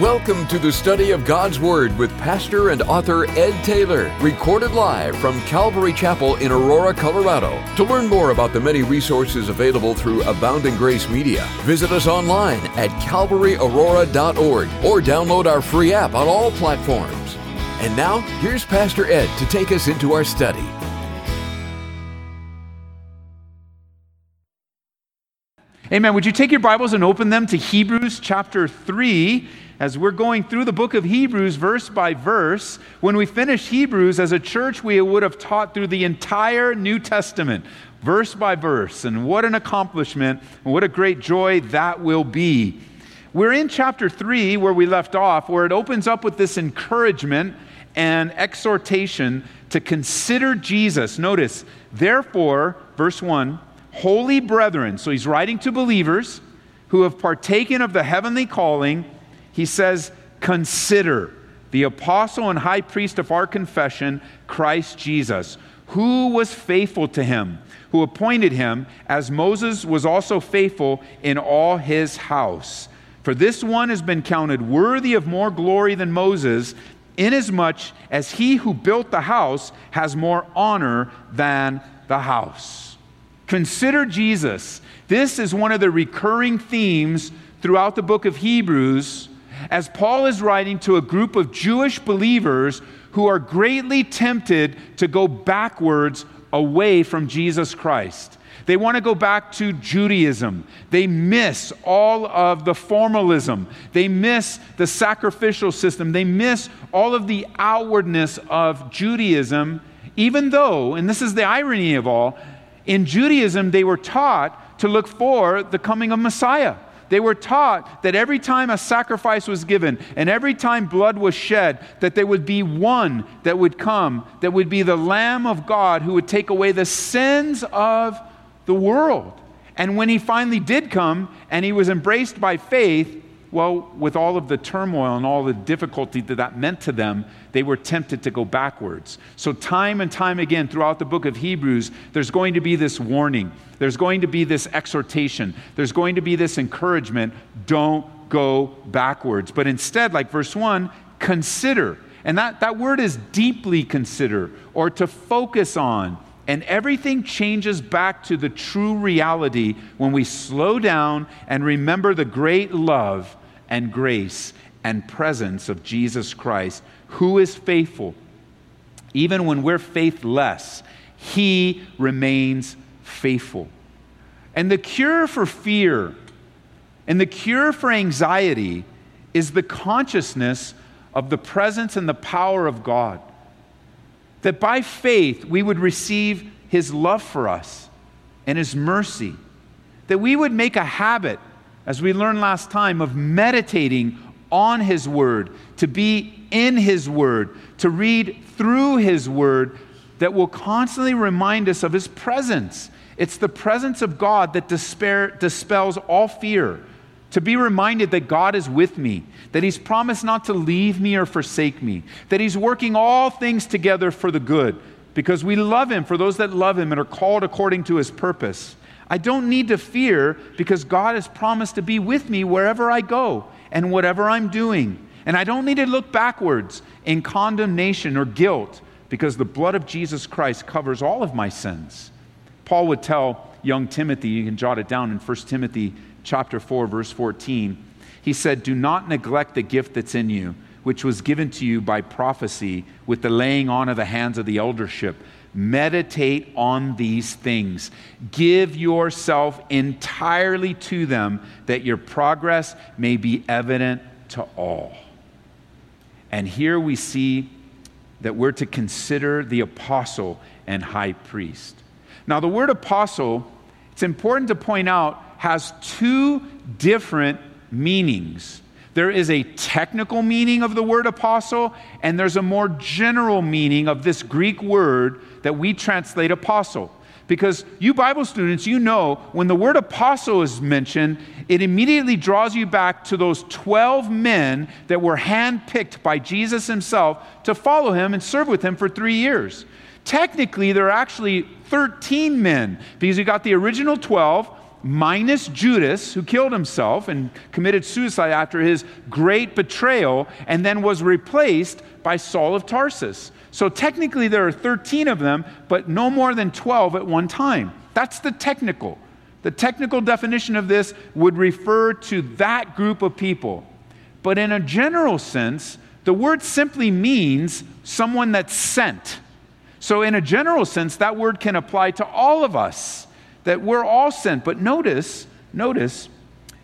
Welcome to the study of God's Word with pastor and author Ed Taylor, recorded live from Calvary Chapel in Aurora, Colorado. To learn more about the many resources available through Abounding Grace Media, visit us online at calvaryaurora.org or download our free app on all platforms. And now, here's Pastor Ed to take us into our study. Amen. Would you take your Bibles and open them to Hebrews chapter 3? As we're going through the book of Hebrews verse by verse. When we finish Hebrews as a church, we would have taught through the entire New Testament, verse by verse. And what an accomplishment, and what a great joy that will be. We're in chapter 3 where we left off, where it opens up with this encouragement and exhortation to consider Jesus. Notice, therefore, verse 1 holy brethren. So he's writing to believers who have partaken of the heavenly calling he says, Consider the apostle and high priest of our confession, Christ Jesus, who was faithful to him, who appointed him, as Moses was also faithful in all his house. For this one has been counted worthy of more glory than Moses, inasmuch as he who built the house has more honor than the house. Consider Jesus. This is one of the recurring themes throughout the book of Hebrews as Paul is writing to a group of Jewish believers who are greatly tempted to go backwards away from Jesus Christ. They want to go back to Judaism. They miss all of the formalism. They miss the sacrificial system. They miss all of the outwardness of Judaism, even though, and this is the irony of all, in Judaism they were taught to look for the coming of Messiah. They were taught that every time a sacrifice was given and every time blood was shed, that there would be one that would come, that would be the Lamb of God who would take away the sins of the world. And when he finally did come and he was embraced by faith, well, with all of the turmoil and all the difficulty that that meant to them, they were tempted to go backwards. So, time and time again throughout the book of Hebrews, there's going to be this warning, there's going to be this exhortation, there's going to be this encouragement don't go backwards. But instead, like verse 1, consider. And that, that word is deeply consider or to focus on. And everything changes back to the true reality when we slow down and remember the great love and grace and presence of Jesus Christ, who is faithful. Even when we're faithless, He remains faithful. And the cure for fear and the cure for anxiety is the consciousness of the presence and the power of God. That by faith we would receive His love for us and His mercy. That we would make a habit as we learned last time, of meditating on His Word, to be in His Word, to read through His Word that will constantly remind us of His presence. It's the presence of God that despair, dispels all fear. To be reminded that God is with me, that He's promised not to leave me or forsake me, that He's working all things together for the good, because we love Him for those that love Him and are called according to His purpose. I don't need to fear because God has promised to be with me wherever I go and whatever I'm doing. And I don't need to look backwards in condemnation or guilt because the blood of Jesus Christ covers all of my sins. Paul would tell young Timothy, you can jot it down in 1 Timothy chapter 4 verse 14. He said, "Do not neglect the gift that's in you, which was given to you by prophecy with the laying on of the hands of the eldership." Meditate on these things. Give yourself entirely to them that your progress may be evident to all. And here we see that we're to consider the apostle and high priest. Now, the word apostle, it's important to point out, has two different meanings. There is a technical meaning of the word apostle, and there's a more general meaning of this Greek word that we translate apostle. Because you Bible students, you know when the word apostle is mentioned, it immediately draws you back to those 12 men that were handpicked by Jesus himself to follow him and serve with him for three years. Technically, there are actually 13 men because you got the original 12 minus Judas, who killed himself and committed suicide after his great betrayal, and then was replaced by Saul of Tarsus. So technically, there are 13 of them, but no more than 12 at one time. That's the technical. The technical definition of this would refer to that group of people. But in a general sense, the word simply means someone that's sent. So, in a general sense, that word can apply to all of us, that we're all sent. But notice, notice,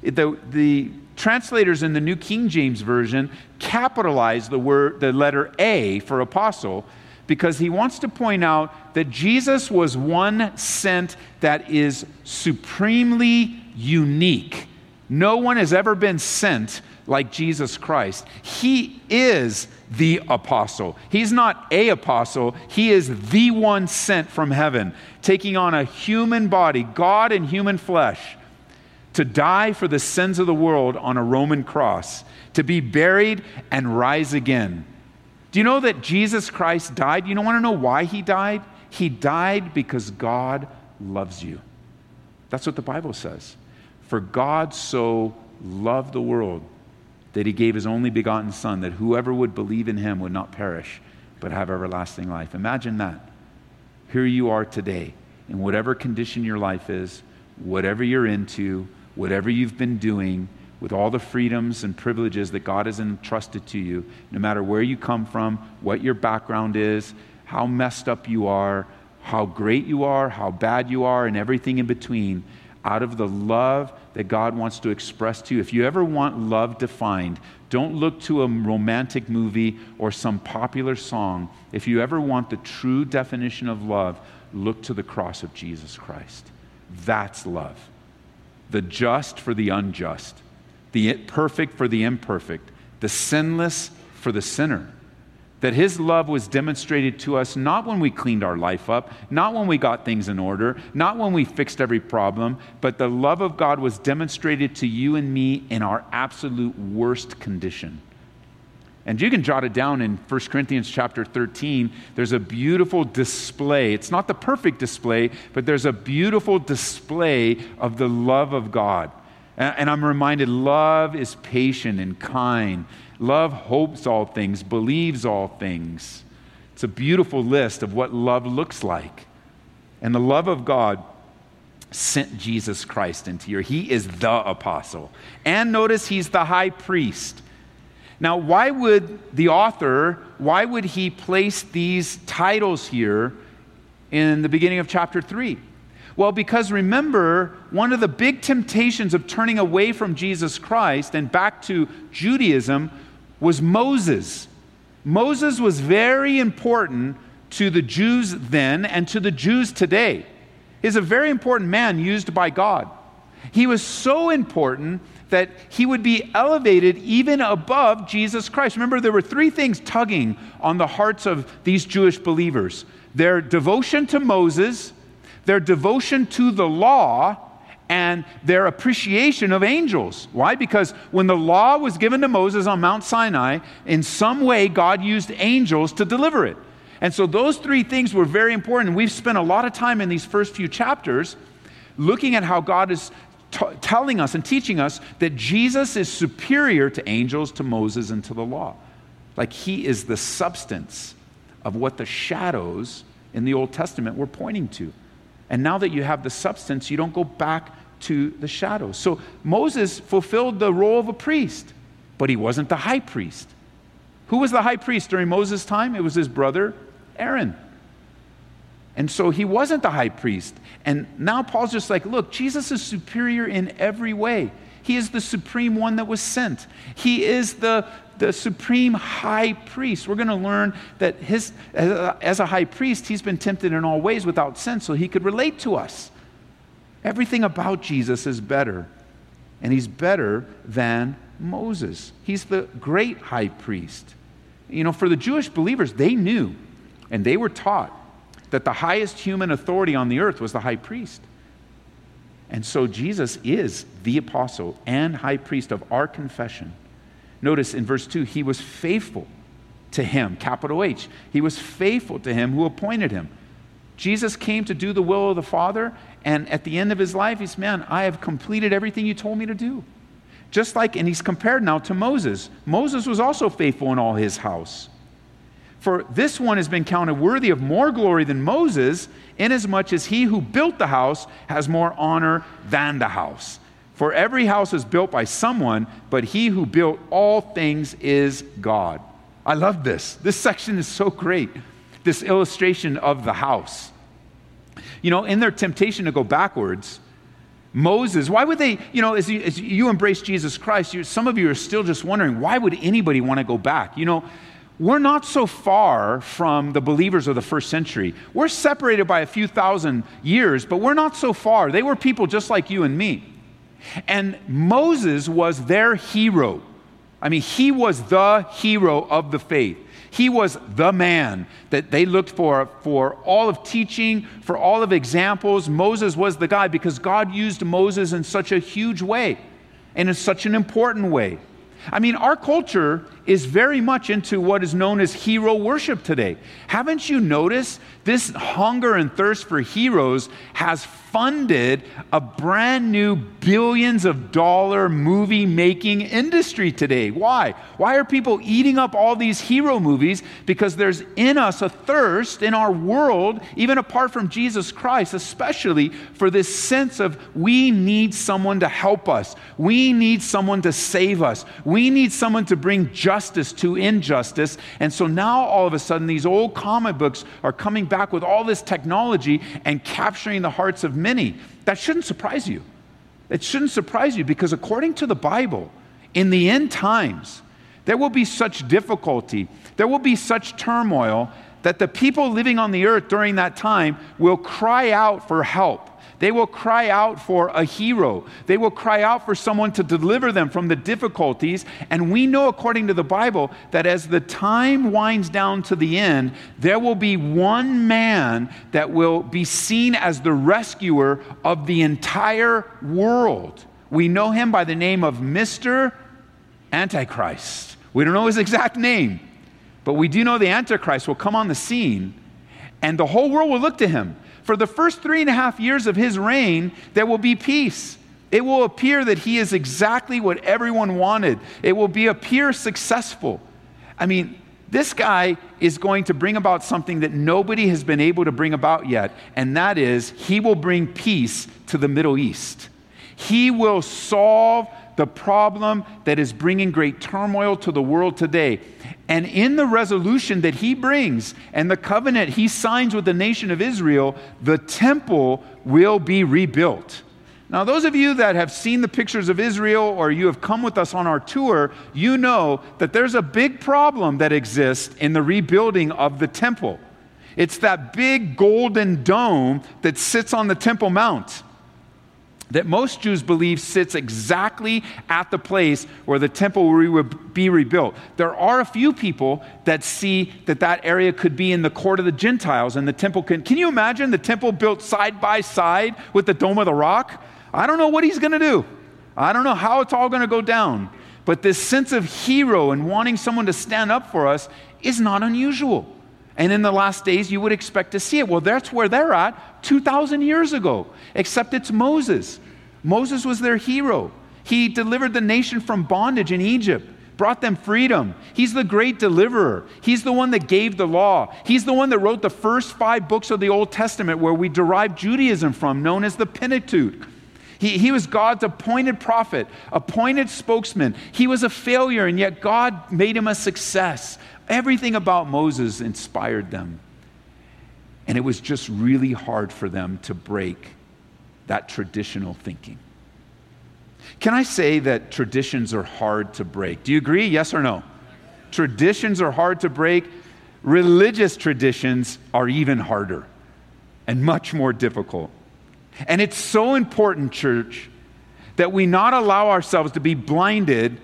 the, the translators in the New King James Version capitalize the word, the letter A for apostle, because he wants to point out that Jesus was one sent that is supremely unique. No one has ever been sent like Jesus Christ. He is the apostle. He's not a apostle, he is the one sent from heaven, taking on a human body, God in human flesh, to die for the sins of the world on a Roman cross, to be buried and rise again. Do you know that Jesus Christ died? You don't want to know why he died? He died because God loves you. That's what the Bible says. For God so loved the world that he gave his only begotten Son, that whoever would believe in him would not perish, but have everlasting life. Imagine that. Here you are today, in whatever condition your life is, whatever you're into, whatever you've been doing, with all the freedoms and privileges that God has entrusted to you, no matter where you come from, what your background is, how messed up you are, how great you are, how bad you are, and everything in between out of the love that God wants to express to you. If you ever want love defined, don't look to a romantic movie or some popular song. If you ever want the true definition of love, look to the cross of Jesus Christ. That's love. The just for the unjust, the perfect for the imperfect, the sinless for the sinner that his love was demonstrated to us not when we cleaned our life up, not when we got things in order, not when we fixed every problem, but the love of God was demonstrated to you and me in our absolute worst condition. And you can jot it down in 1 Corinthians chapter 13. There's a beautiful display. It's not the perfect display, but there's a beautiful display of the love of God. And I'm reminded love is patient and kind. Love hopes all things, believes all things. It's a beautiful list of what love looks like. And the love of God sent Jesus Christ into your. He is the apostle. And notice he's the high priest. Now, why would the author, why would he place these titles here in the beginning of chapter 3? Well, because remember, one of the big temptations of turning away from Jesus Christ and back to Judaism was Moses. Moses was very important to the Jews then and to the Jews today. He's a very important man used by God. He was so important that he would be elevated even above Jesus Christ. Remember, there were three things tugging on the hearts of these Jewish believers their devotion to Moses, their devotion to the law, and their appreciation of angels. Why? Because when the law was given to Moses on Mount Sinai, in some way God used angels to deliver it. And so those three things were very important. We've spent a lot of time in these first few chapters looking at how God is t- telling us and teaching us that Jesus is superior to angels, to Moses, and to the law. Like he is the substance of what the shadows in the Old Testament were pointing to. And now that you have the substance, you don't go back to the shadows. So Moses fulfilled the role of a priest, but he wasn't the high priest. Who was the high priest during Moses' time? It was his brother Aaron. And so he wasn't the high priest. And now Paul's just like, look, Jesus is superior in every way. He is the supreme one that was sent. He is the, the supreme high priest. We're going to learn that his, as a high priest, he's been tempted in all ways without sin, so he could relate to us. Everything about Jesus is better, and he's better than Moses. He's the great high priest. You know, for the Jewish believers, they knew and they were taught that the highest human authority on the earth was the high priest. And so Jesus is the apostle and high priest of our confession. Notice in verse 2, he was faithful to him, capital H. He was faithful to him who appointed him. Jesus came to do the will of the Father, And at the end of his life, he's, man, I have completed everything you told me to do. Just like, and he's compared now to Moses. Moses was also faithful in all his house. For this one has been counted worthy of more glory than Moses, inasmuch as he who built the house has more honor than the house. For every house is built by someone, but he who built all things is God. I love this. This section is so great. This illustration of the house. You know, in their temptation to go backwards, Moses, why would they, you know, as you, as you embrace Jesus Christ, you, some of you are still just wondering, why would anybody want to go back? You know, we're not so far from the believers of the first century. We're separated by a few thousand years, but we're not so far. They were people just like you and me. And Moses was their hero. I mean, he was the hero of the faith. He was the man that they looked for for all of teaching, for all of examples. Moses was the guy because God used Moses in such a huge way and in such an important way. I mean, our culture is very much into what is known as hero worship today. Haven't you noticed this hunger and thirst for heroes has funded a brand new billions of dollar movie making industry today. Why? Why are people eating up all these hero movies? Because there's in us a thirst in our world, even apart from Jesus Christ, especially for this sense of we need someone to help us. We need someone to save us. We need someone to bring justice to injustice. And so now all of a sudden, these old comic books are coming back with all this technology and capturing the hearts of many. That shouldn't surprise you. It shouldn't surprise you because according to the Bible, in the end times, there will be such difficulty, there will be such turmoil that the people living on the earth during that time will cry out for help. They will cry out for a hero. They will cry out for someone to deliver them from the difficulties. And we know, according to the Bible, that as the time winds down to the end, there will be one man that will be seen as the rescuer of the entire world. We know him by the name of Mr. Antichrist. We don't know his exact name, but we do know the Antichrist will come on the scene and the whole world will look to him for the first three and a half years of his reign, there will be peace. It will appear that he is exactly what everyone wanted. It will be appear successful. I mean, this guy is going to bring about something that nobody has been able to bring about yet, and that is he will bring peace to the Middle East. He will solve the problem that is bringing great turmoil to the world today. And in the resolution that he brings and the covenant he signs with the nation of Israel, the temple will be rebuilt. Now, those of you that have seen the pictures of Israel or you have come with us on our tour, you know that there's a big problem that exists in the rebuilding of the temple. It's that big golden dome that sits on the Temple Mount that most Jews believe sits exactly at the place where the temple will be rebuilt. There are a few people that see that that area could be in the court of the Gentiles and the temple can. Can you imagine the temple built side by side with the Dome of the Rock? I don't know what he's going to do. I don't know how it's all going to go down. But this sense of hero and wanting someone to stand up for us is not unusual. And in the last days, you would expect to see it. Well, that's where they're at 2,000 years ago, except it's Moses. Moses was their hero. He delivered the nation from bondage in Egypt, brought them freedom. He's the great deliverer. He's the one that gave the law. He's the one that wrote the first five books of the Old Testament where we derive Judaism from, known as the Pentateuch. He, he was God's appointed prophet, appointed spokesman. He was a failure, and yet God made him a success. Everything about Moses inspired them. And it was just really hard for them to break that traditional thinking. Can I say that traditions are hard to break? Do you agree? Yes or no? Traditions are hard to break. Religious traditions are even harder and much more difficult. And it's so important, church, that we not allow ourselves to be blinded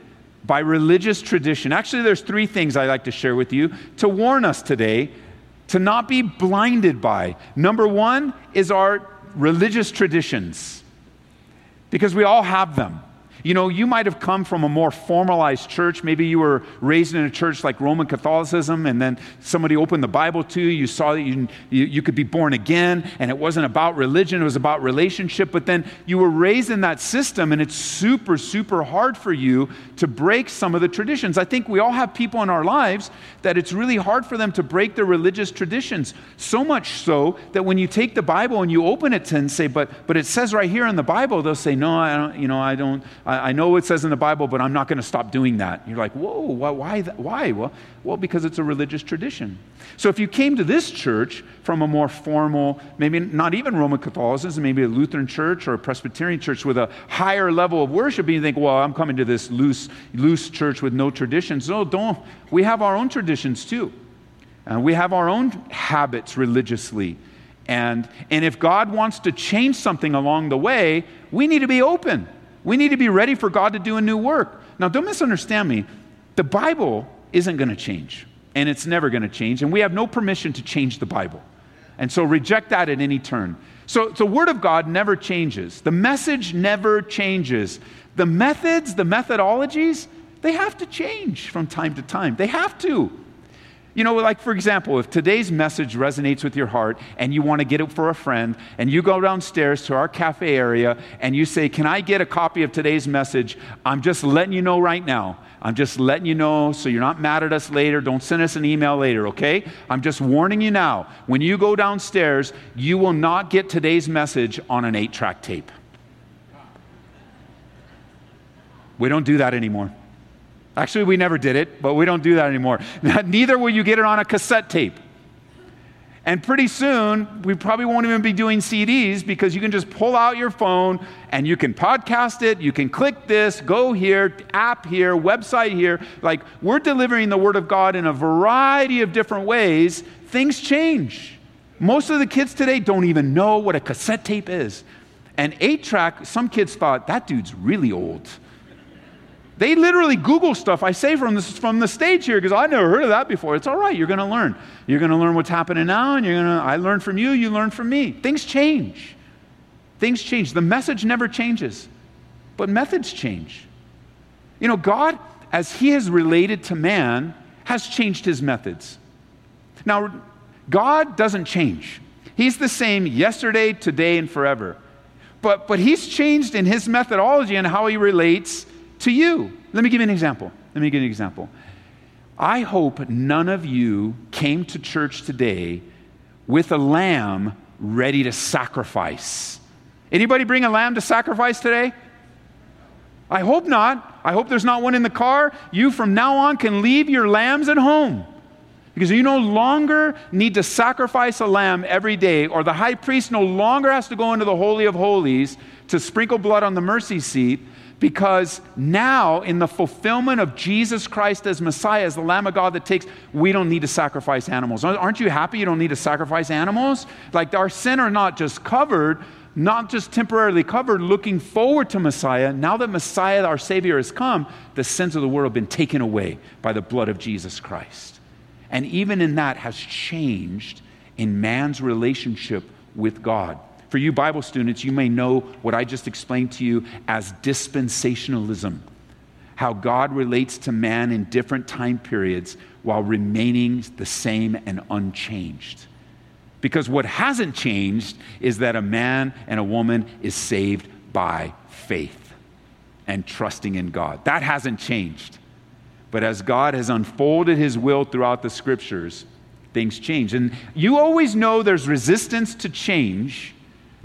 by religious tradition. Actually, there's three things I'd like to share with you to warn us today to not be blinded by. Number one is our religious traditions, because we all have them. You know, you might have come from a more formalized church. Maybe you were raised in a church like Roman Catholicism, and then somebody opened the Bible to you. You saw that you, you, you, could be born again, and it wasn't about religion, it was about relationship. But then you were raised in that system, and it's super, super hard for you to break some of the traditions. I think we all have people in our lives that it's really hard for them to break their religious traditions. So much so that when you take the Bible and you open it to and say, but, but it says right here in the Bible, they'll say, no, I don't, you know, I don't. I, I, know it says in the Bible, but I'm not going to stop doing that. You're like, whoa, why? Why? Well, well, because it's a religious tradition. So if you came to this church from a more formal, maybe not even Roman Catholicism, maybe a Lutheran church or a Presbyterian church with a higher level of worship, and you think, well, I'm coming to this loose, loose church with no traditions. No, don't. We have our own traditions too. And we have our own habits religiously. And, and if God wants to change something along the way, we need to be open. We need to be ready for God to do a new work. Now, don't misunderstand me. The Bible isn't going to change, and it's never going to change, and we have no permission to change the Bible. And so reject that at any turn. So the Word of God never changes, the message never changes. The methods, the methodologies, they have to change from time to time. They have to. You know, like for example, if today's message resonates with your heart and you want to get it for a friend, and you go downstairs to our cafe area and you say, Can I get a copy of today's message? I'm just letting you know right now. I'm just letting you know so you're not mad at us later. Don't send us an email later, okay? I'm just warning you now. When you go downstairs, you will not get today's message on an eight track tape. We don't do that anymore. Actually, we never did it, but we don't do that anymore. Neither will you get it on a cassette tape. And pretty soon, we probably won't even be doing CDs because you can just pull out your phone and you can podcast it. You can click this, go here, app here, website here. Like, we're delivering the Word of God in a variety of different ways. Things change. Most of the kids today don't even know what a cassette tape is. And eight track, some kids thought, that dude's really old. They literally Google stuff I say from, this, from the stage here because I never heard of that before. It's all right. You're going to learn. You're going to learn what's happening now, and you're going to, I learn from you, you learn from me. Things change. Things change. The message never changes, but methods change. You know, God, as He has related to man, has changed His methods. Now, God doesn't change. He's the same yesterday, today, and forever. But, but He's changed in His methodology and how He relates to you. Let me give you an example. Let me give you an example. I hope none of you came to church today with a lamb ready to sacrifice. Anybody bring a lamb to sacrifice today? I hope not. I hope there's not one in the car. You from now on can leave your lambs at home because you no longer need to sacrifice a lamb every day, or the high priest no longer has to go into the Holy of Holies to sprinkle blood on the mercy seat because now, in the fulfillment of Jesus Christ as Messiah, as the Lamb of God that takes, we don't need to sacrifice animals. Aren't you happy you don't need to sacrifice animals? Like our sin are not just covered, not just temporarily covered, looking forward to Messiah. Now that Messiah, our Savior, has come, the sins of the world have been taken away by the blood of Jesus Christ. And even in that has changed in man's relationship with God. For you Bible students, you may know what I just explained to you as dispensationalism how God relates to man in different time periods while remaining the same and unchanged. Because what hasn't changed is that a man and a woman is saved by faith and trusting in God. That hasn't changed. But as God has unfolded his will throughout the scriptures, things change. And you always know there's resistance to change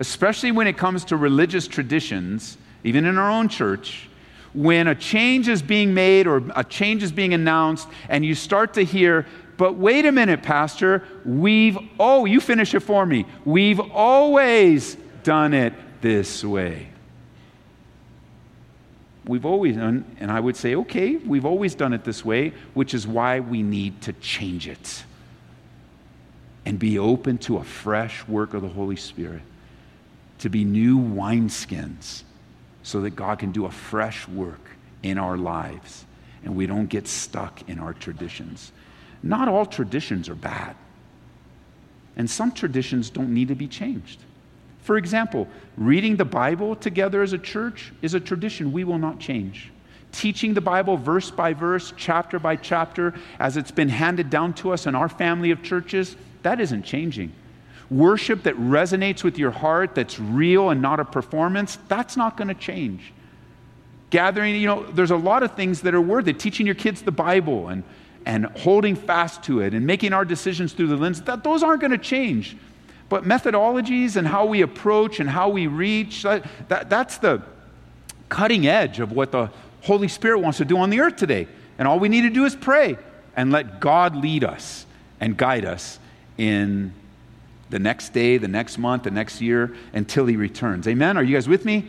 especially when it comes to religious traditions, even in our own church, when a change is being made or a change is being announced, and you start to hear, but wait a minute, Pastor, we've, oh, you finish it for me. We've always done it this way. We've always done, and I would say, okay, we've always done it this way, which is why we need to change it and be open to a fresh work of the Holy Spirit to be new wineskins so that God can do a fresh work in our lives and we don't get stuck in our traditions. Not all traditions are bad, and some traditions don't need to be changed. For example, reading the Bible together as a church is a tradition we will not change. Teaching the Bible verse by verse, chapter by chapter, as it's been handed down to us in our family of churches, that isn't changing. Worship that resonates with your heart, that's real and not a performance, that's not going to change. Gathering, you know, there's a lot of things that are worth it. Teaching your kids the Bible and, and holding fast to it and making our decisions through the lens, that, those aren't going to change. But methodologies and how we approach and how we reach, that, that, that's the cutting edge of what the Holy Spirit wants to do on the earth today. And all we need to do is pray and let God lead us and guide us in the next day, the next month, the next year until He returns. Amen? Are you guys with me?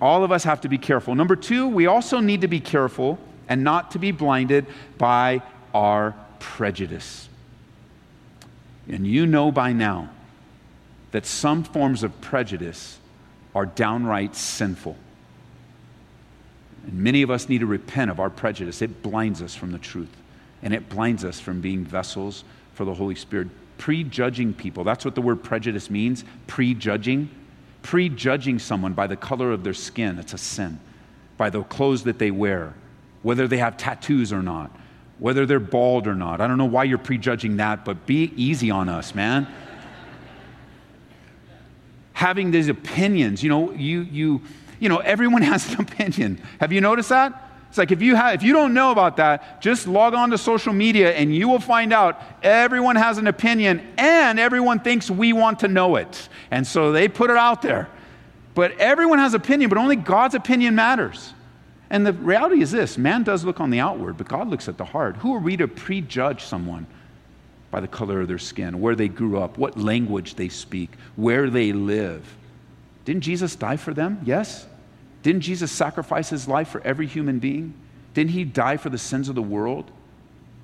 All of us have to be careful. Number two, we also need to be careful and not to be blinded by our prejudice. And you know by now that some forms of prejudice are downright sinful. And many of us need to repent of our prejudice. It blinds us from the truth, and it blinds us from being vessels for the Holy Spirit. Prejudging people, that's what the word prejudice means prejudging. Prejudging someone by the color of their skin, it's a sin. By the clothes that they wear, whether they have tattoos or not, whether they're bald or not. I don't know why you're prejudging that, but be easy on us, man having these opinions. You know, you, you, you know, everyone has an opinion. Have you noticed that? It's like if you, have, if you don't know about that, just log on to social media and you will find out everyone has an opinion and everyone thinks we want to know it. And so they put it out there. But everyone has opinion, but only God's opinion matters. And the reality is this man does look on the outward, but God looks at the heart. Who are we to prejudge someone? by the color of their skin, where they grew up, what language they speak, where they live. Didn't Jesus die for them? Yes. Didn't Jesus sacrifice his life for every human being? Didn't he die for the sins of the world?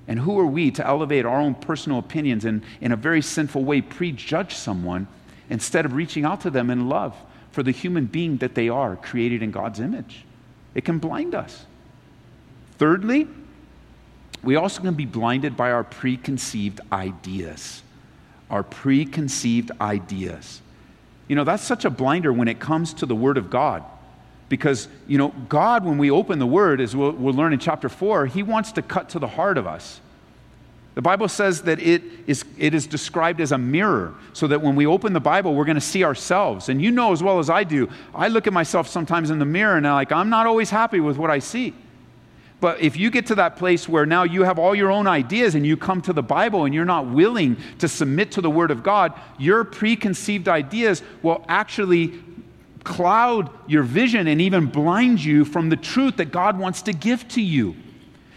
And who are we to elevate our own personal opinions and, in a very sinful way, prejudge someone instead of reaching out to them in love for the human being that they are, created in God's image? It can blind us. Thirdly, we also can be blinded by our preconceived ideas. Our preconceived ideas. You know, that's such a blinder when it comes to the Word of God. Because, you know, God, when we open the Word, as we'll, we'll learn in chapter 4, He wants to cut to the heart of us. The Bible says that it is, it is described as a mirror, so that when we open the Bible, we're going to see ourselves. And you know as well as I do, I look at myself sometimes in the mirror and I'm like, I'm not always happy with what I see. But if you get to that place where now you have all your own ideas and you come to the Bible and you're not willing to submit to the Word of God, your preconceived ideas will actually cloud your vision and even blind you from the truth that God wants to give to you.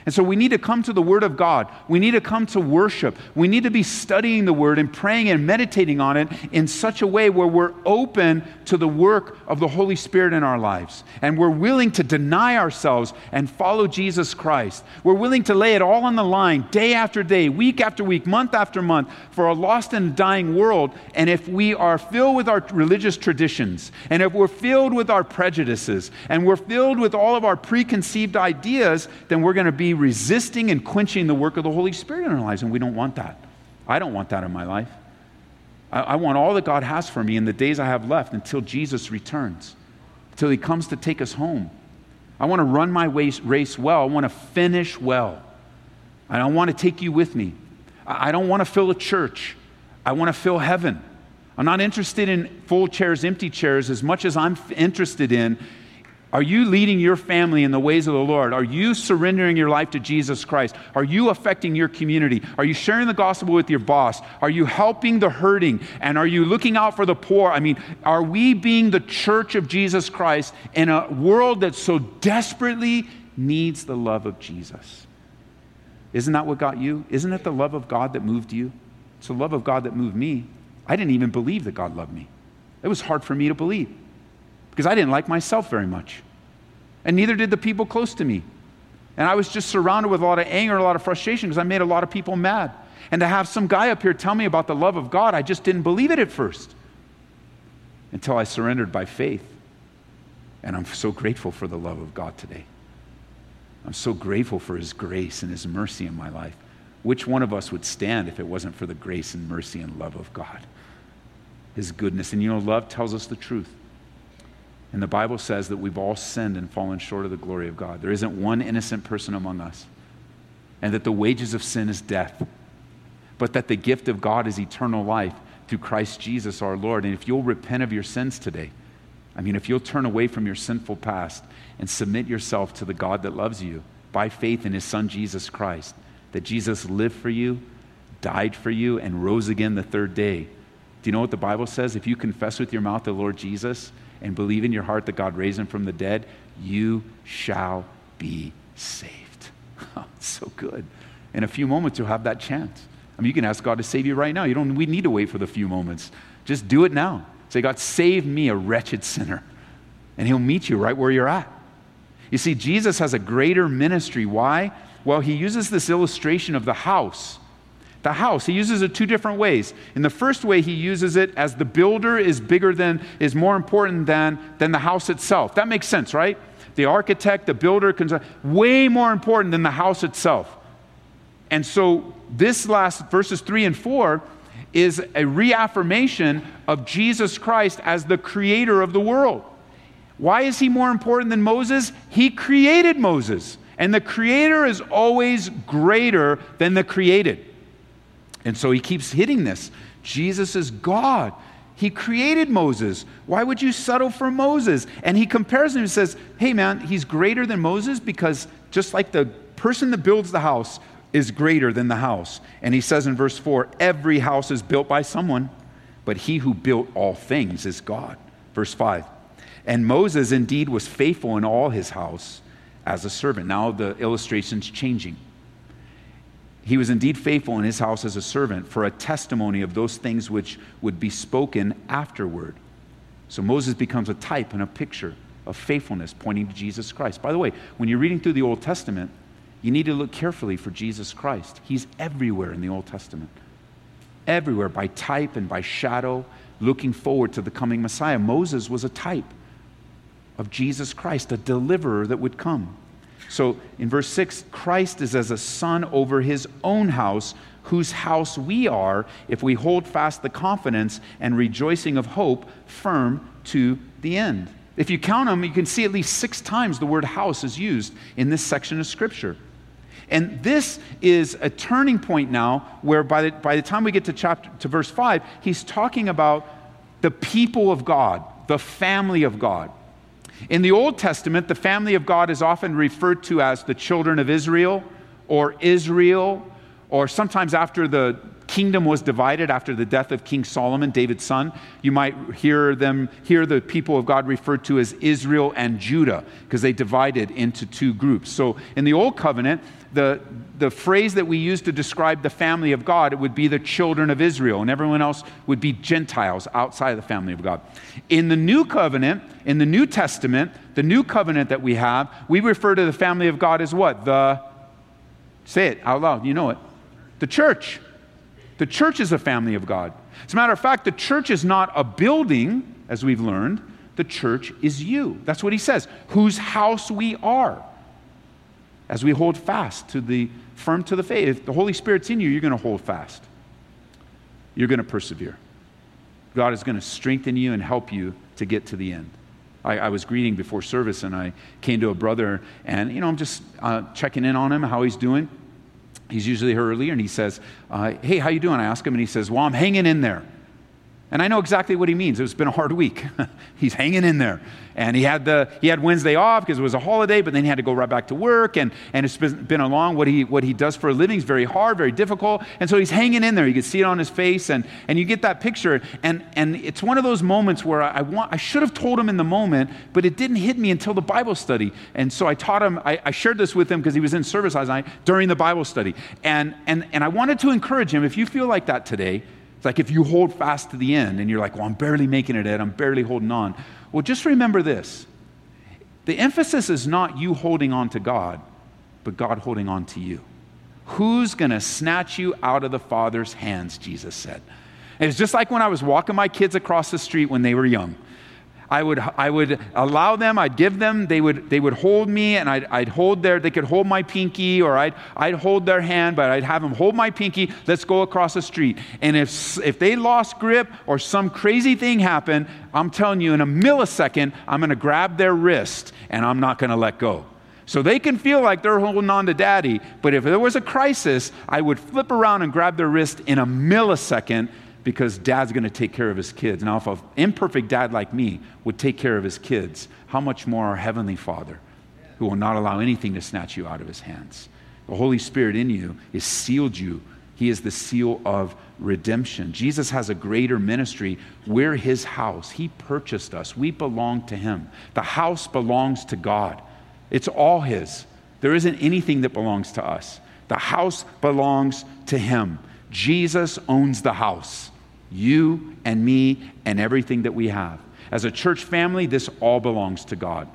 And so we need to come to the Word of God. We need to come to worship. We need to be studying the Word and praying and meditating on it in such a way where we're open to the work of the Holy Spirit in our lives. And we're willing to deny ourselves and follow Jesus Christ. We're willing to lay it all on the line day after day, week after week, month after month for a lost and dying world. And if we are filled with our religious traditions, and if we're filled with our prejudices, and we're filled with all of our preconceived ideas, then we're going to be resisting and quenching the work of the Holy Spirit in our lives, and we don't want that. I don't want that in my life. I, I want all that God has for me in the days I have left until Jesus returns, until He comes to take us home. I want to run my race well. I want to finish well. I don't want to take you with me. I don't want to fill a church. I want to fill heaven. I'm not interested in full chairs, empty chairs, as much as I'm interested in are you leading your family in the ways of the Lord? Are you surrendering your life to Jesus Christ? Are you affecting your community? Are you sharing the gospel with your boss? Are you helping the hurting? And are you looking out for the poor? I mean, are we being the church of Jesus Christ in a world that so desperately needs the love of Jesus? Isn't that what got you? Isn't it the love of God that moved you? It's the love of God that moved me. I didn't even believe that God loved me. It was hard for me to believe because I didn't like myself very much and neither did the people close to me. And I was just surrounded with a lot of anger, a lot of frustration because I made a lot of people mad. And to have some guy up here tell me about the love of God, I just didn't believe it at first until I surrendered by faith. And I'm so grateful for the love of God today. I'm so grateful for His grace and His mercy in my life. Which one of us would stand if it wasn't for the grace and mercy and love of God? his goodness. And you know, love tells us the truth. And the Bible says that we've all sinned and fallen short of the glory of God. There isn't one innocent person among us. And that the wages of sin is death, but that the gift of God is eternal life through Christ Jesus our Lord. And if you'll repent of your sins today, I mean, if you'll turn away from your sinful past and submit yourself to the God that loves you by faith in his Son Jesus Christ, that Jesus lived for you, died for you, and rose again the third day. Do you know what the Bible says? If you confess with your mouth the Lord Jesus and believe in your heart that God raised him from the dead, you shall be saved. Oh, so good. In a few moments, you'll have that chance. I mean, you can ask God to save you right now. You don't, we need to wait for the few moments. Just do it now. Say, God, save me, a wretched sinner. And he'll meet you right where you're at. You see, Jesus has a greater ministry. Why? Well, he uses this illustration of the house. The house, he uses it two different ways. In the first way, he uses it as the builder is bigger than, is more important than, than the house itself. That makes sense, right? The architect, the builder, way more important than the house itself. And so, this last verses three and four is a reaffirmation of Jesus Christ as the creator of the world. Why is he more important than Moses? He created Moses. And the creator is always greater than the created. And so he keeps hitting this. Jesus is God. He created Moses. Why would you settle for Moses? And he compares him and says, Hey, man, he's greater than Moses because just like the person that builds the house is greater than the house. And he says in verse 4 every house is built by someone, but he who built all things is God. Verse 5 And Moses indeed was faithful in all his house as a servant. Now the illustration's changing. He was indeed faithful in his house as a servant for a testimony of those things which would be spoken afterward. So Moses becomes a type and a picture of faithfulness pointing to Jesus Christ. By the way, when you're reading through the Old Testament, you need to look carefully for Jesus Christ. He's everywhere in the Old Testament, everywhere by type and by shadow, looking forward to the coming Messiah. Moses was a type of Jesus Christ, a deliverer that would come. So in verse 6, Christ is as a son over his own house, whose house we are if we hold fast the confidence and rejoicing of hope firm to the end. If you count them, you can see at least six times the word house is used in this section of Scripture. And this is a turning point now where by the, by the time we get to chapter to verse 5, he's talking about the people of God, the family of God. In the Old Testament, the family of God is often referred to as the children of Israel or Israel, or sometimes after the kingdom was divided after the death of King Solomon, David's son, you might hear them hear the people of God referred to as Israel and Judah because they divided into two groups. So in the old covenant, the, the phrase that we use to describe the family of God, it would be the children of Israel, and everyone else would be Gentiles outside of the family of God. In the new covenant, in the New Testament, the new covenant that we have, we refer to the family of God as what? The, say it out loud, you know it. The church. The church is a family of God. As a matter of fact, the church is not a building, as we've learned. The church is you. That's what he says, whose house we are as we hold fast to the firm to the faith. If the Holy Spirit's in you, you're going to hold fast. You're going to persevere. God is going to strengthen you and help you to get to the end. I, I was greeting before service and I came to a brother and, you know, I'm just uh, checking in on him, how he's doing. He's usually here earlier and he says, uh, Hey, how you doing? I ask him and he says, Well, I'm hanging in there. And I know exactly what he means. It's been a hard week. He's hanging in there. And he had, the, he had Wednesday off because it was a holiday, but then he had to go right back to work. And, and it's been, been along. What he, what he does for a living is very hard, very difficult. And so he's hanging in there. You can see it on his face. And, and you get that picture. And, and it's one of those moments where I, I, want, I should have told him in the moment, but it didn't hit me until the Bible study. And so I taught him, I, I shared this with him because he was in service last night during the Bible study. And, and, and I wanted to encourage him if you feel like that today, it's like if you hold fast to the end and you're like, well, I'm barely making it, Ed, I'm barely holding on. Well, just remember this the emphasis is not you holding on to God, but God holding on to you. Who's going to snatch you out of the Father's hands, Jesus said. it's just like when I was walking my kids across the street when they were young. I would, I would allow them, I'd give them, they would, they would hold me, and I'd, I'd hold their, they could hold my pinky, or I'd, I'd hold their hand, but I'd have them hold my pinky, let's go across the street. And if, if they lost grip or some crazy thing happened, I'm telling you, in a millisecond, I'm gonna grab their wrist and I'm not gonna let go. So they can feel like they're holding on to daddy, but if there was a crisis, I would flip around and grab their wrist in a millisecond because dad's going to take care of his kids. Now, if an imperfect dad like me would take care of his kids, how much more our Heavenly Father, who will not allow anything to snatch you out of his hands? The Holy Spirit in you is sealed you. He is the seal of redemption. Jesus has a greater ministry. We're his house. He purchased us. We belong to him. The house belongs to God. It's all his. There isn't anything that belongs to us. The house belongs to him. Jesus owns the house you and me and everything that we have. As a church family, this all belongs to God.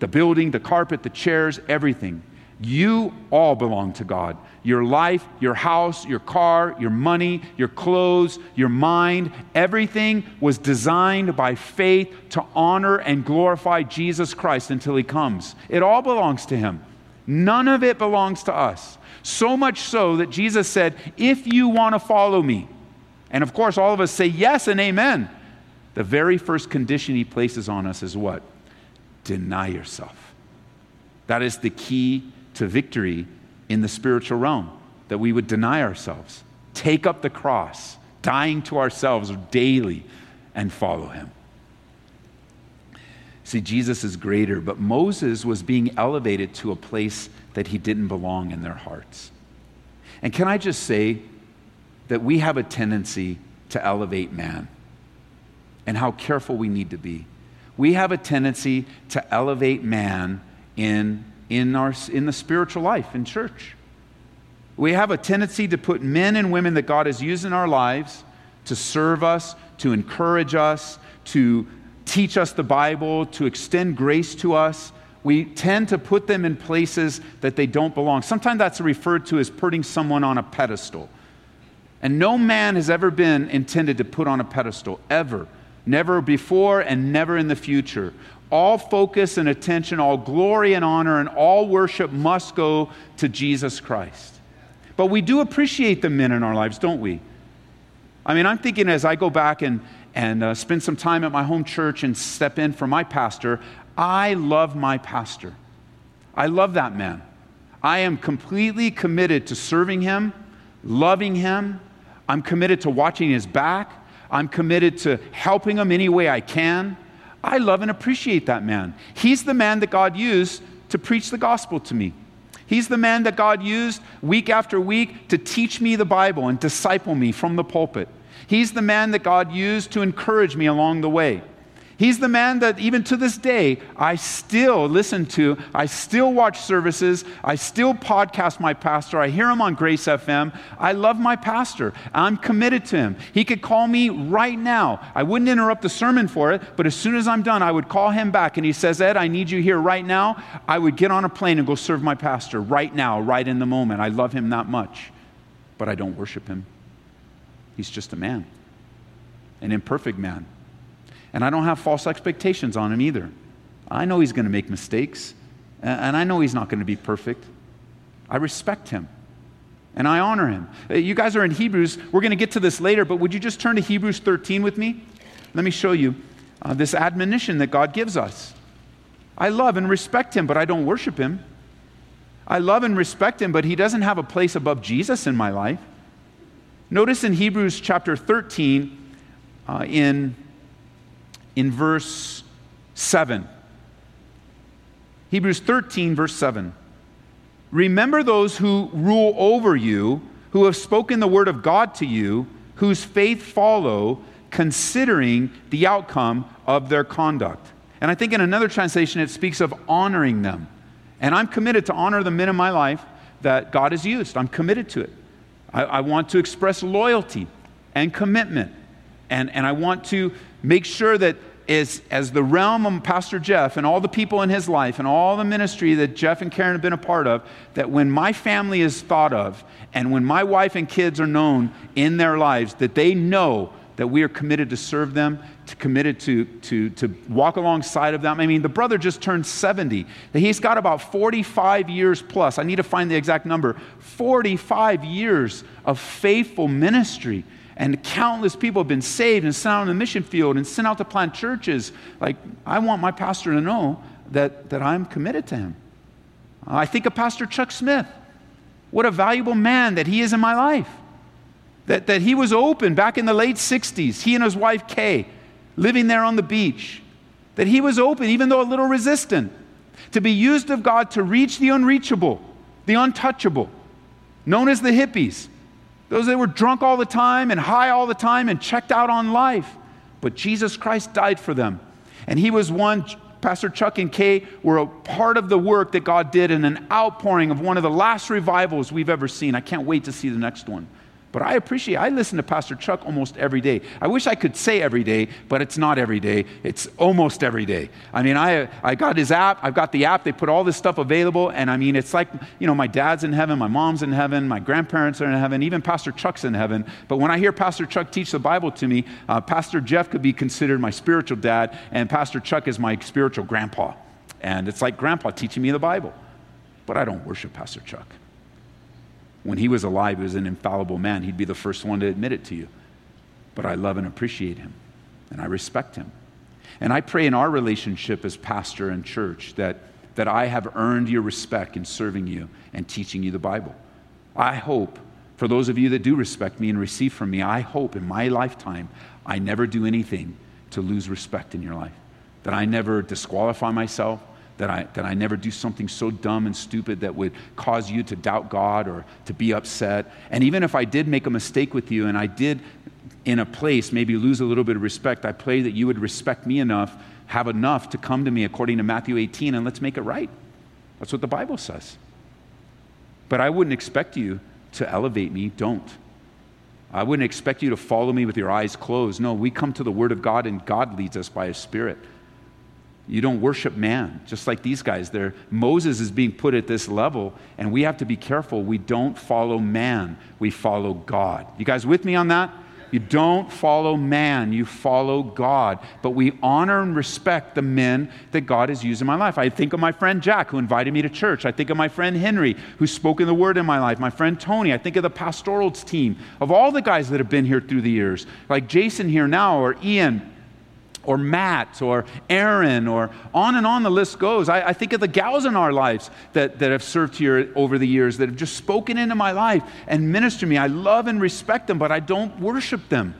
The building, the carpet, the chairs, everything. You all belong to God. Your life, your house, your car, your money, your clothes, your mind, everything was designed by faith to honor and glorify Jesus Christ until He comes. It all belongs to Him. None of it belongs to us. So much so that Jesus said, If you want to follow me, and of course, all of us say yes and amen. The very first condition he places on us is what? Deny yourself. That is the key to victory in the spiritual realm, that we would deny ourselves, take up the cross, dying to ourselves daily, and follow him. See, Jesus is greater, but Moses was being elevated to a place that he didn't belong in their hearts. And can I just say, that we have a tendency to elevate man and how careful we need to be. We have a tendency to elevate man in, in, our, in the spiritual life, in church. We have a tendency to put men and women that God has used in our lives to serve us, to encourage us, to teach us the Bible, to extend grace to us. We tend to put them in places that they don't belong. Sometimes that's referred to as putting someone on a pedestal. And no man has ever been intended to put on a pedestal, ever. Never before and never in the future. All focus and attention, all glory and honor, and all worship must go to Jesus Christ. But we do appreciate the men in our lives, don't we? I mean, I'm thinking as I go back and, and uh, spend some time at my home church and step in for my pastor, I love my pastor. I love that man. I am completely committed to serving him, loving him, I'm committed to watching his back. I'm committed to helping him any way I can. I love and appreciate that man. He's the man that God used to preach the gospel to me. He's the man that God used week after week to teach me the Bible and disciple me from the pulpit. He's the man that God used to encourage me along the way. He's the man that even to this day I still listen to. I still watch services. I still podcast my pastor. I hear him on Grace FM. I love my pastor. I'm committed to him. He could call me right now. I wouldn't interrupt the sermon for it, but as soon as I'm done, I would call him back and he says, Ed, I need you here right now. I would get on a plane and go serve my pastor right now, right in the moment. I love him that much, but I don't worship him. He's just a man, an imperfect man. And I don't have false expectations on him either. I know he's going to make mistakes, and I know he's not going to be perfect. I respect him and I honor him. Uh, you guys are in Hebrews. We're going to get to this later, but would you just turn to Hebrews 13 with me? Let me show you uh, this admonition that God gives us. I love and respect him, but I don't worship him. I love and respect him, but he doesn't have a place above Jesus in my life. Notice in Hebrews chapter 13, uh, in in verse 7. Hebrews 13, verse 7. Remember those who rule over you, who have spoken the word of God to you, whose faith follow, considering the outcome of their conduct. And I think in another translation it speaks of honoring them. And I'm committed to honor the men in my life that God has used. I'm committed to it. I, I want to express loyalty and commitment. And, and I want to make sure that as, as the realm of Pastor Jeff and all the people in his life and all the ministry that Jeff and Karen have been a part of, that when my family is thought of and when my wife and kids are known in their lives, that they know that we are committed to serve them, to committed to, to, to walk alongside of them. I mean, the brother just turned 70. He's got about 45 years plus. I need to find the exact number 45 years of faithful ministry. And countless people have been saved and sent out on the mission field and sent out to plant churches. Like, I want my pastor to know that, that I'm committed to him. I think of Pastor Chuck Smith. What a valuable man that he is in my life. That, that he was open back in the late 60s, he and his wife Kay, living there on the beach. That he was open, even though a little resistant, to be used of God to reach the unreachable, the untouchable, known as the hippies, those that were drunk all the time and high all the time and checked out on life. But Jesus Christ died for them. And he was one, Pastor Chuck and Kay were a part of the work that God did in an outpouring of one of the last revivals we've ever seen. I can't wait to see the next one. But I appreciate, I listen to Pastor Chuck almost every day. I wish I could say every day, but it's not every day. It's almost every day. I mean, I, I got his app, I've got the app, they put all this stuff available, and I mean, it's like, you know, my dad's in heaven, my mom's in heaven, my grandparents are in heaven, even Pastor Chuck's in heaven. But when I hear Pastor Chuck teach the Bible to me, uh, Pastor Jeff could be considered my spiritual dad, and Pastor Chuck is my spiritual grandpa. And it's like grandpa teaching me the Bible. But I don't worship Pastor Chuck. When he was alive, he was an infallible man. He'd be the first one to admit it to you. But I love and appreciate him, and I respect him. And I pray in our relationship as pastor and church that, that I have earned your respect in serving you and teaching you the Bible. I hope, for those of you that do respect me and receive from me, I hope in my lifetime I never do anything to lose respect in your life, that I never disqualify myself, that I, that I never do something so dumb and stupid that would cause you to doubt God or to be upset. And even if I did make a mistake with you and I did, in a place, maybe lose a little bit of respect, I pray that you would respect me enough, have enough to come to me according to Matthew 18, and let's make it right. That's what the Bible says. But I wouldn't expect you to elevate me. Don't. I wouldn't expect you to follow me with your eyes closed. No, we come to the Word of God, and God leads us by His Spirit. You don't worship man, just like these guys. There, Moses is being put at this level, and we have to be careful. We don't follow man, we follow God. You guys with me on that? You don't follow man, you follow God. But we honor and respect the men that God has used in my life. I think of my friend Jack, who invited me to church. I think of my friend Henry, who's spoken the word in my life. My friend Tony. I think of the pastoral team, of all the guys that have been here through the years, like Jason here now, or Ian or Matt or Aaron or on and on the list goes. I, I, think of the gals in our lives that, that have served here over the years that have just spoken into my life and ministered to me. I love and respect them, but I don't worship them.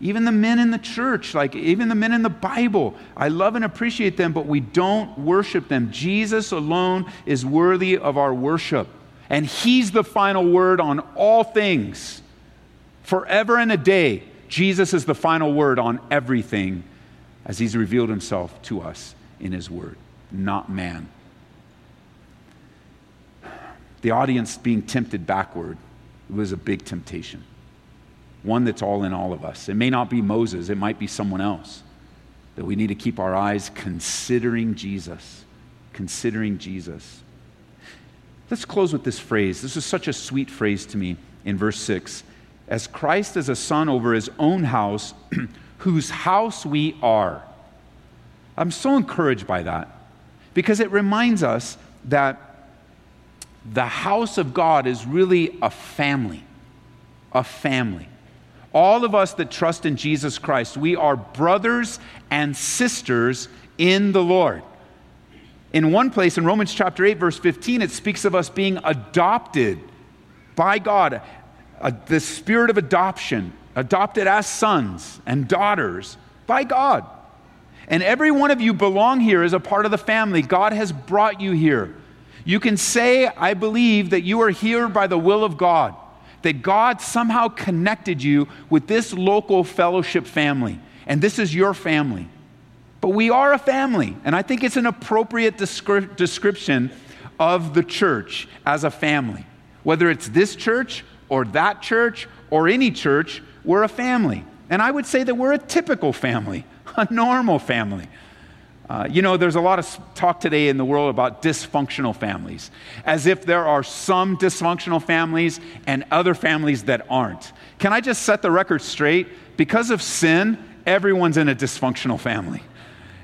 Even the men in the church, like even the men in the Bible, I love and appreciate them, but we don't worship them. Jesus alone is worthy of our worship, and He's the final word on all things, forever and a day. Jesus is the final word on everything as he's revealed himself to us in his word, not man. The audience being tempted backward was a big temptation, one that's all in all of us. It may not be Moses, it might be someone else. That we need to keep our eyes considering Jesus, considering Jesus. Let's close with this phrase. This is such a sweet phrase to me in verse 6 as Christ is a son over his own house, whose house we are. I'm so encouraged by that because it reminds us that the house of God is really a family. A family. All of us that trust in Jesus Christ, we are brothers and sisters in the Lord. In one place, in Romans chapter 8, verse 15, it speaks of us being adopted by God the spirit of adoption, adopted as sons and daughters by God. And every one of you belong here as a part of the family. God has brought you here. You can say, I believe that you are here by the will of God, that God somehow connected you with this local fellowship family, and this is your family. But we are a family, and I think it's an appropriate descri- description of the church as a family. Whether it's this church or that church or any church, we're a family. And I would say that we're a typical family, a normal family. Uh, you know, there's a lot of talk today in the world about dysfunctional families, as if there are some dysfunctional families and other families that aren't. Can I just set the record straight? because of sin, everyone's in a dysfunctional family.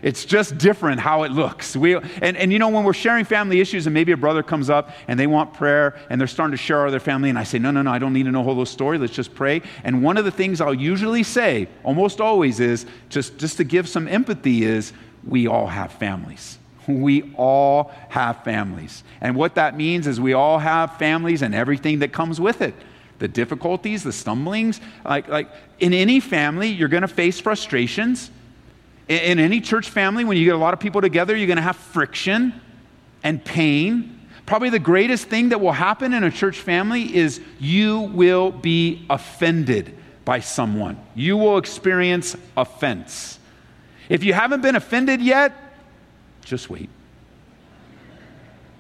It's just different how it looks. We, and, and you know, when we're sharing family issues and maybe a brother comes up and they want prayer and they're starting to share their family, and I say, no, no, no, I don't need to know whole story. Let's just pray. And one of the things I'll usually say, almost always, is just, just to give some empathy, is we all have families. We all have families. And what that means is we all have families and everything that comes with it the difficulties, the stumblings. Like, like in any family, you're going to face frustrations. In, any church family, when you get a lot of people together, you're going to have friction and pain. Probably the greatest thing that will happen in a church family is you will be offended by someone. You will experience offense. If you haven't been offended yet, just wait.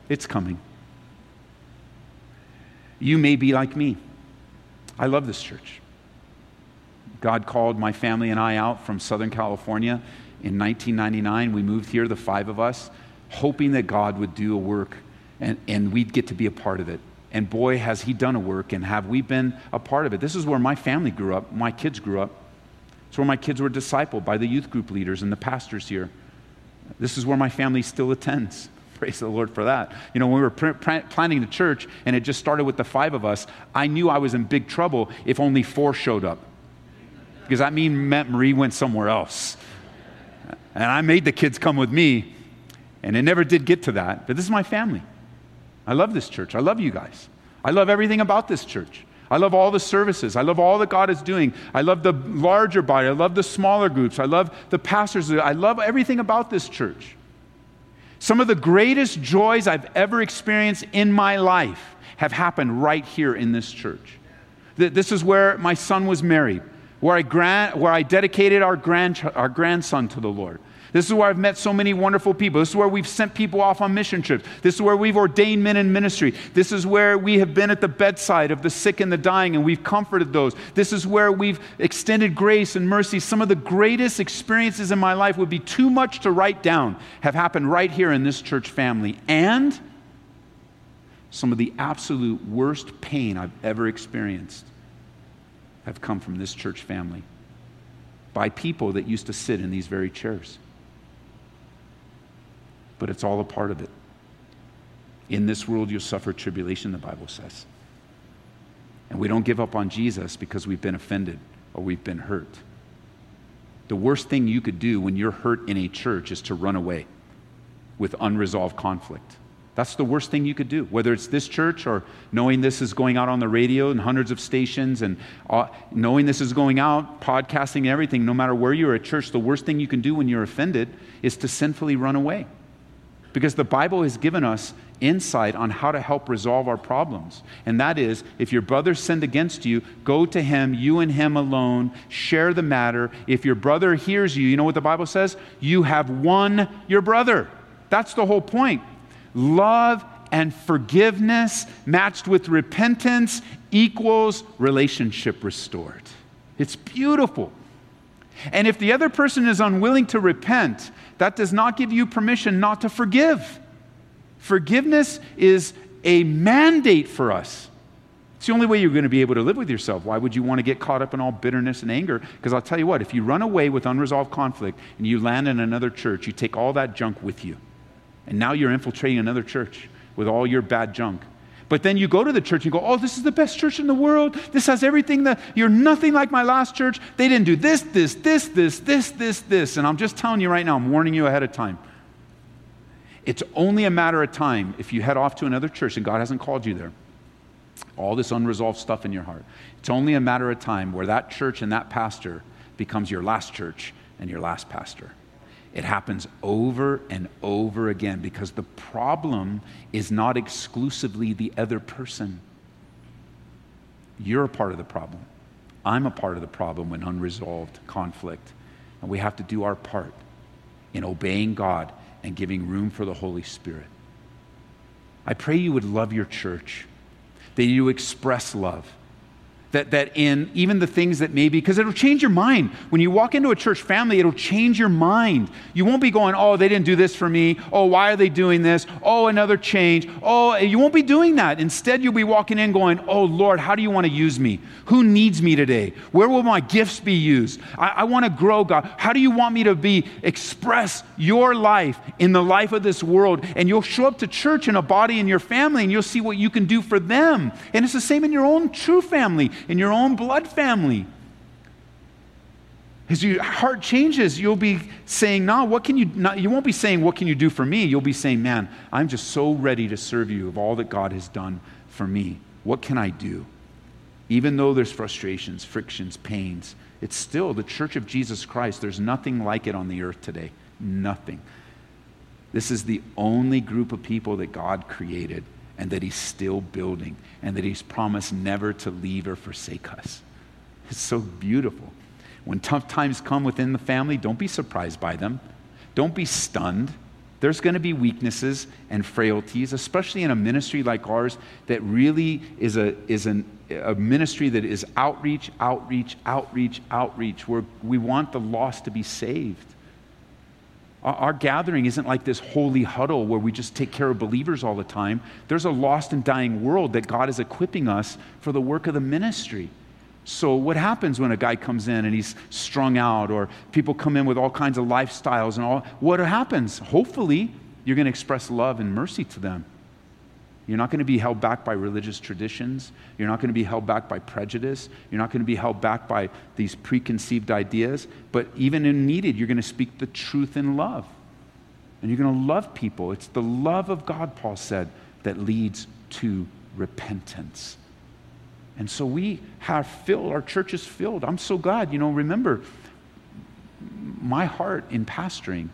It's coming. You may be like me. I love this church. God called my family and I out from Southern California in 1999. We moved here, the five of us, hoping that God would do a work and, and we'd get to be a part of it. And boy, has He done a work, and have we been a part of it. This is where my family grew up, my kids grew up. It's where my kids were discipled by the youth group leaders and the pastors here. This is where my family still attends. Praise the Lord for that. You know, when we were pr- pr- planning the church and it just started with the five of us, I knew I was in big trouble if only four showed up. Because that mean meant Marie went somewhere else. And I made the kids come with me, and it never did get to that. But this is my family. I love this church. I love you guys. I love everything about this church. I love all the services. I love all that God is doing. I love the larger body. I love the smaller groups. I love the pastors. I love everything about this church. Some of the greatest joys I've ever experienced in my life have happened right here in this church. This is where my son was married, where I, grand, where I dedicated our, grand, our grandson to the Lord. This is where I've met so many wonderful people. This is where we've sent people off on mission trips. This is where we've ordained men in ministry. This is where we have been at the bedside of the sick and the dying and we've comforted those. This is where we've extended grace and mercy. Some of the greatest experiences in my life would be too much to write down, have happened right here in this church family. And some of the absolute worst pain I've ever experienced have come from this church family by people that used to sit in these very chairs but it's all a part of it. In this world, you'll suffer tribulation, the Bible says. And we don't give up on Jesus because we've been offended or we've been hurt. The worst thing you could do when you're hurt in a church is to run away with unresolved conflict. That's the worst thing you could do, whether it's this church or knowing this is going out on the radio and hundreds of stations and uh, knowing this is going out, podcasting and everything, no matter where you're at church, the worst thing you can do when you're offended is to sinfully run away because the Bible has given us insight on how to help resolve our problems. And that is if your brother sinned against you, go to him, you and him alone, share the matter. If your brother hears you, you know what the Bible says? You have won your brother. That's the whole point. Love and forgiveness matched with repentance equals relationship restored. It's beautiful. And if the other person is unwilling to repent, that does not give you permission not to forgive. Forgiveness is a mandate for us. It's the only way you're going to be able to live with yourself. Why would you want to get caught up in all bitterness and anger? Because I'll tell you what, if you run away with unresolved conflict and you land in another church, you take all that junk with you. And now you're infiltrating another church with all your bad junk. But then you go to the church and go, oh, this is the best church in the world. This has everything that you're nothing like my last church. They didn't do this, this, this, this, this, this, this. And I'm just telling you right now, I'm warning you ahead of time. It's only a matter of time if you head off to another church and God hasn't called you there. All this unresolved stuff in your heart. It's only a matter of time where that church and that pastor becomes your last church and your last pastor. It happens over and over again because the problem is not exclusively the other person. You're a part of the problem. I'm a part of the problem when unresolved conflict. And we have to do our part in obeying God and giving room for the Holy Spirit. I pray you would love your church, that you express love, that, that in even the things that maybe, because it'll change your mind. When you walk into a church family, it'll change your mind. You won't be going, oh, they didn't do this for me. Oh, why are they doing this? Oh, another change. Oh, you won't be doing that. Instead, you'll be walking in going, oh, Lord, how do you want to use me? Who needs me today? Where will my gifts be used? I, I want to grow, God. How do you want me to be, express your life in the life of this world? And you'll show up to church in a body in your family and you'll see what you can do for them. And it's the same in your own true family in your own blood family. As your heart changes, you'll be saying, No, what can you, not, you won't be saying, What can you do for me? You'll be saying, Man, I'm just so ready to serve you of all that God has done for me. What can I do? Even though there's frustrations, frictions, pains, it's still the church of Jesus Christ. There's nothing like it on the earth today. Nothing. This is the only group of people that God created and that He's still building and that He's promised never to leave or forsake us. It's so beautiful. When tough times come within the family, don't be surprised by them. Don't be stunned. There's going to be weaknesses and frailties, especially in a ministry like ours that really is, a, is an, a ministry that is outreach, outreach, outreach, outreach, where we want the lost to be saved. Our gathering isn't like this holy huddle where we just take care of believers all the time. There's a lost and dying world that God is equipping us for the work of the ministry. So, what happens when a guy comes in and he's strung out, or people come in with all kinds of lifestyles and all? What happens? Hopefully, you're going to express love and mercy to them. You're not going to be held back by religious traditions. You're not going to be held back by prejudice. You're not going to be held back by these preconceived ideas. But even in needed, you're going to speak the truth in love. And you're going to love people. It's the love of God, Paul said, that leads to repentance. And so we have filled, our church is filled. I'm so glad. You know, remember, my heart in pastoring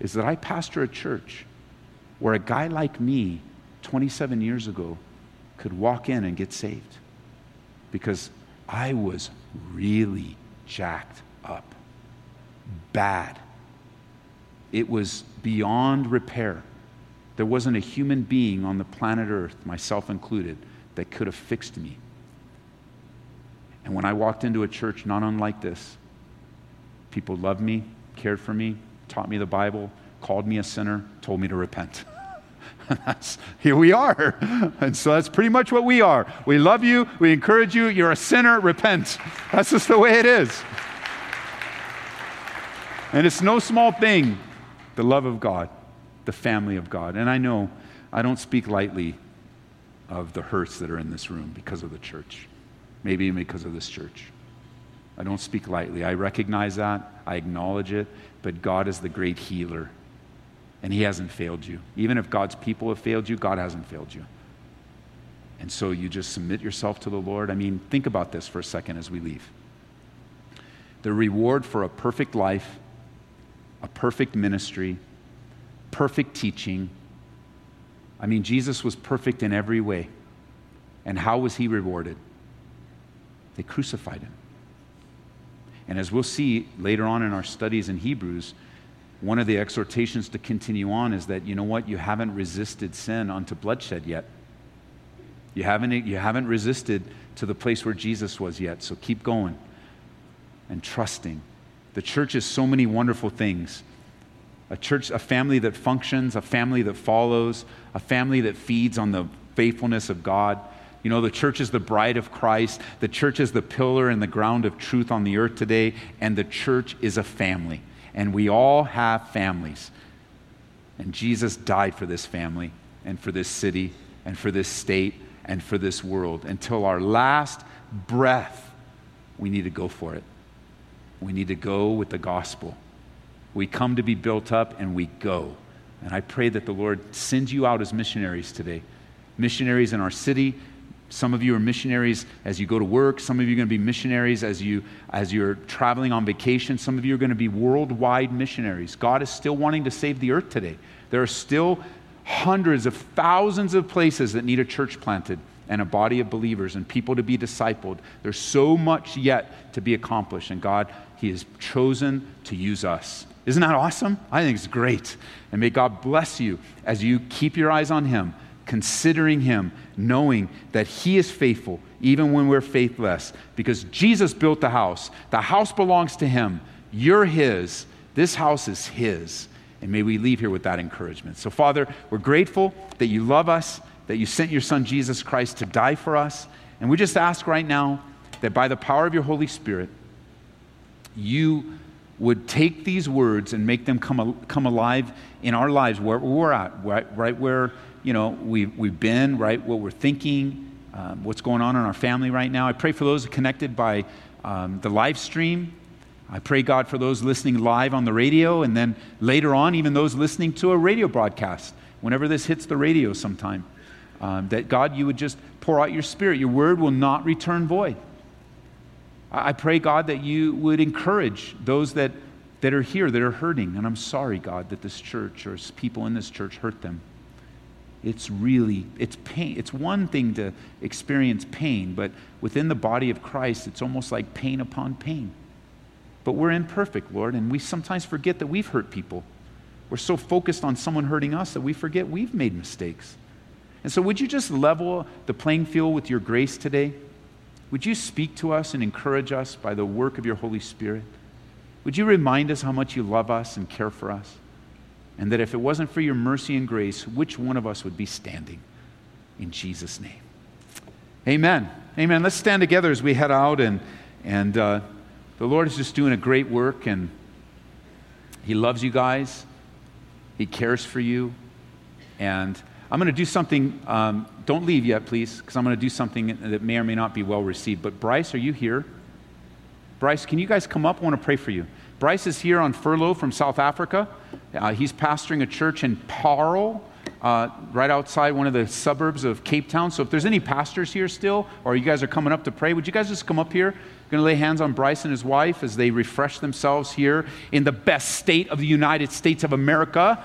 is that I pastor a church where a guy like me 27 years ago could walk in and get saved because I was really jacked up, bad. It was beyond repair. There wasn't a human being on the planet Earth, myself included, that could have fixed me. And when I walked into a church not unlike this, people loved me, cared for me, taught me the Bible, called me a sinner, told me to repent. here we are. And so that's pretty much what we are. We love you. We encourage you. You're a sinner. Repent. That's just the way it is. And it's no small thing the love of God, the family of God. And I know I don't speak lightly of the hurts that are in this room because of the church, maybe because of this church. I don't speak lightly. I recognize that, I acknowledge it, but God is the great healer and He hasn't failed you. Even if God's people have failed you, God hasn't failed you. And so you just submit yourself to the Lord. I mean, think about this for a second as we leave. The reward for a perfect life, a perfect ministry, perfect teaching. I mean, Jesus was perfect in every way. And how was he rewarded? They crucified him. And as we'll see later on in our studies in Hebrews, one of the exhortations to continue on is that, you know what, you haven't resisted sin unto bloodshed yet. You haven't, you haven't resisted to the place where Jesus was yet, so keep going and trusting. The church is so many wonderful things. A church, a family that functions, a family that follows, a family that feeds on the faithfulness of God. You know, the church is the bride of Christ. The church is the pillar and the ground of truth on the earth today, and the church is a family and we all have families. And Jesus died for this family and for this city and for this state and for this world. Until our last breath, we need to go for it. We need to go with the gospel. We come to be built up and we go. And I pray that the Lord sends you out as missionaries today. Missionaries in our city, some of you are missionaries as you go to work. Some of you are going to be missionaries as, you, as you're traveling on vacation. Some of you are going to be worldwide missionaries. God is still wanting to save the earth today. There are still hundreds of thousands of places that need a church planted and a body of believers and people to be discipled. There's so much yet to be accomplished. And God, He has chosen to use us. Isn't that awesome? I think it's great. And may God bless you as you keep your eyes on Him considering Him, knowing that He is faithful even when we're faithless, because Jesus built the house. The house belongs to Him. You're His. This house is His. And may we leave here with that encouragement. So, Father, we're grateful that you love us, that you sent your Son, Jesus Christ, to die for us. And we just ask right now that by the power of your Holy Spirit, you would take these words and make them come, come alive in our lives where we're at, right, right where you know, we've, we've been, right, what we're thinking, um, what's going on in our family right now. I pray for those connected by um, the live stream. I pray, God, for those listening live on the radio, and then later on, even those listening to a radio broadcast, whenever this hits the radio sometime, um, that God, you would just pour out your spirit. Your word will not return void. I pray, God, that you would encourage those that, that are here that are hurting. And I'm sorry, God, that this church or people in this church hurt them. It's really, it's pain. It's one thing to experience pain, but within the body of Christ, it's almost like pain upon pain. But we're imperfect, Lord, and we sometimes forget that we've hurt people. We're so focused on someone hurting us that we forget we've made mistakes. And so, would you just level the playing field with your grace today? Would you speak to us and encourage us by the work of your Holy Spirit? Would you remind us how much you love us and care for us? And that if it wasn't for your mercy and grace, which one of us would be standing? In Jesus' name. Amen. Amen. Let's stand together as we head out. And, and uh, the Lord is just doing a great work, and He loves you guys, He cares for you. And I'm going to do something. Um, don't leave yet, please, because I'm going to do something that may or may not be well received. But Bryce, are you here? Bryce, can you guys come up? I want to pray for you. Bryce is here on furlough from South Africa. Uh, he's pastoring a church in Paarl, uh, right outside one of the suburbs of Cape Town. So if there's any pastors here still, or you guys are coming up to pray, would you guys just come up here? Going to lay hands on Bryce and his wife as they refresh themselves here in the best state of the United States of America,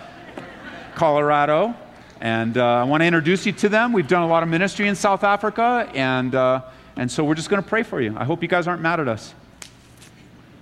Colorado. And uh, I want to introduce you to them. We've done a lot of ministry in South Africa, and, uh, and so we're just going to pray for you. I hope you guys aren't mad at us.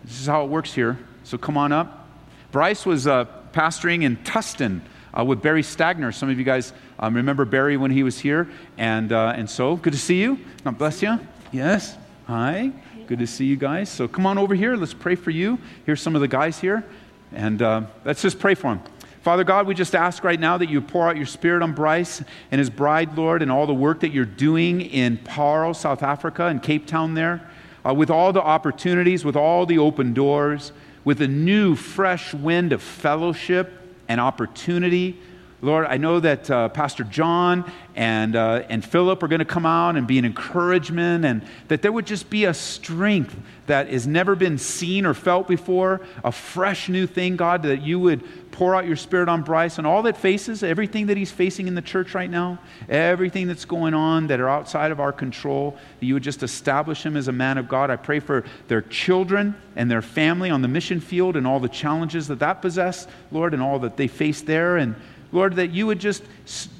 This is how it works here. So come on up. Bryce was uh, pastoring in Tustin uh, with Barry Stagner. Some of you guys um, remember Barry when he was here. And, uh, and so, good to see you. God bless you. Yes. Hi. Good to see you guys. So come on over here. Let's pray for you. Here's some of the guys here. And uh, let's just pray for them. Father God, we just ask right now that you pour out your spirit on Bryce and his bride, Lord, and all the work that you're doing in Paarl, South Africa, and Cape Town there, uh, with all the opportunities, with all the open doors, with a new, fresh wind of fellowship and opportunity Lord, I know that uh, Pastor John and, uh, and Philip are going to come out and be an encouragement, and that there would just be a strength that has never been seen or felt before, a fresh new thing, God, that you would pour out your spirit on Bryce and all that faces, everything that he's facing in the church right now, everything that's going on that are outside of our control, that you would just establish him as a man of God. I pray for their children and their family on the mission field and all the challenges that that possess, Lord, and all that they face there. And Lord, that you would just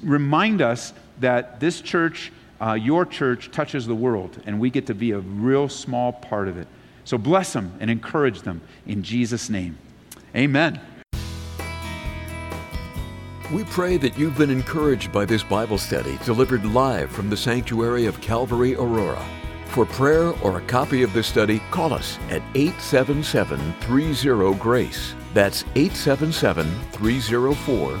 remind us that this church, uh, your church, touches the world, and we get to be a real small part of it. So bless them and encourage them in Jesus' name. Amen. We pray that you've been encouraged by this Bible study delivered live from the sanctuary of Calvary Aurora. For prayer or a copy of this study, call us at 877 30 GRACE. That's 877 304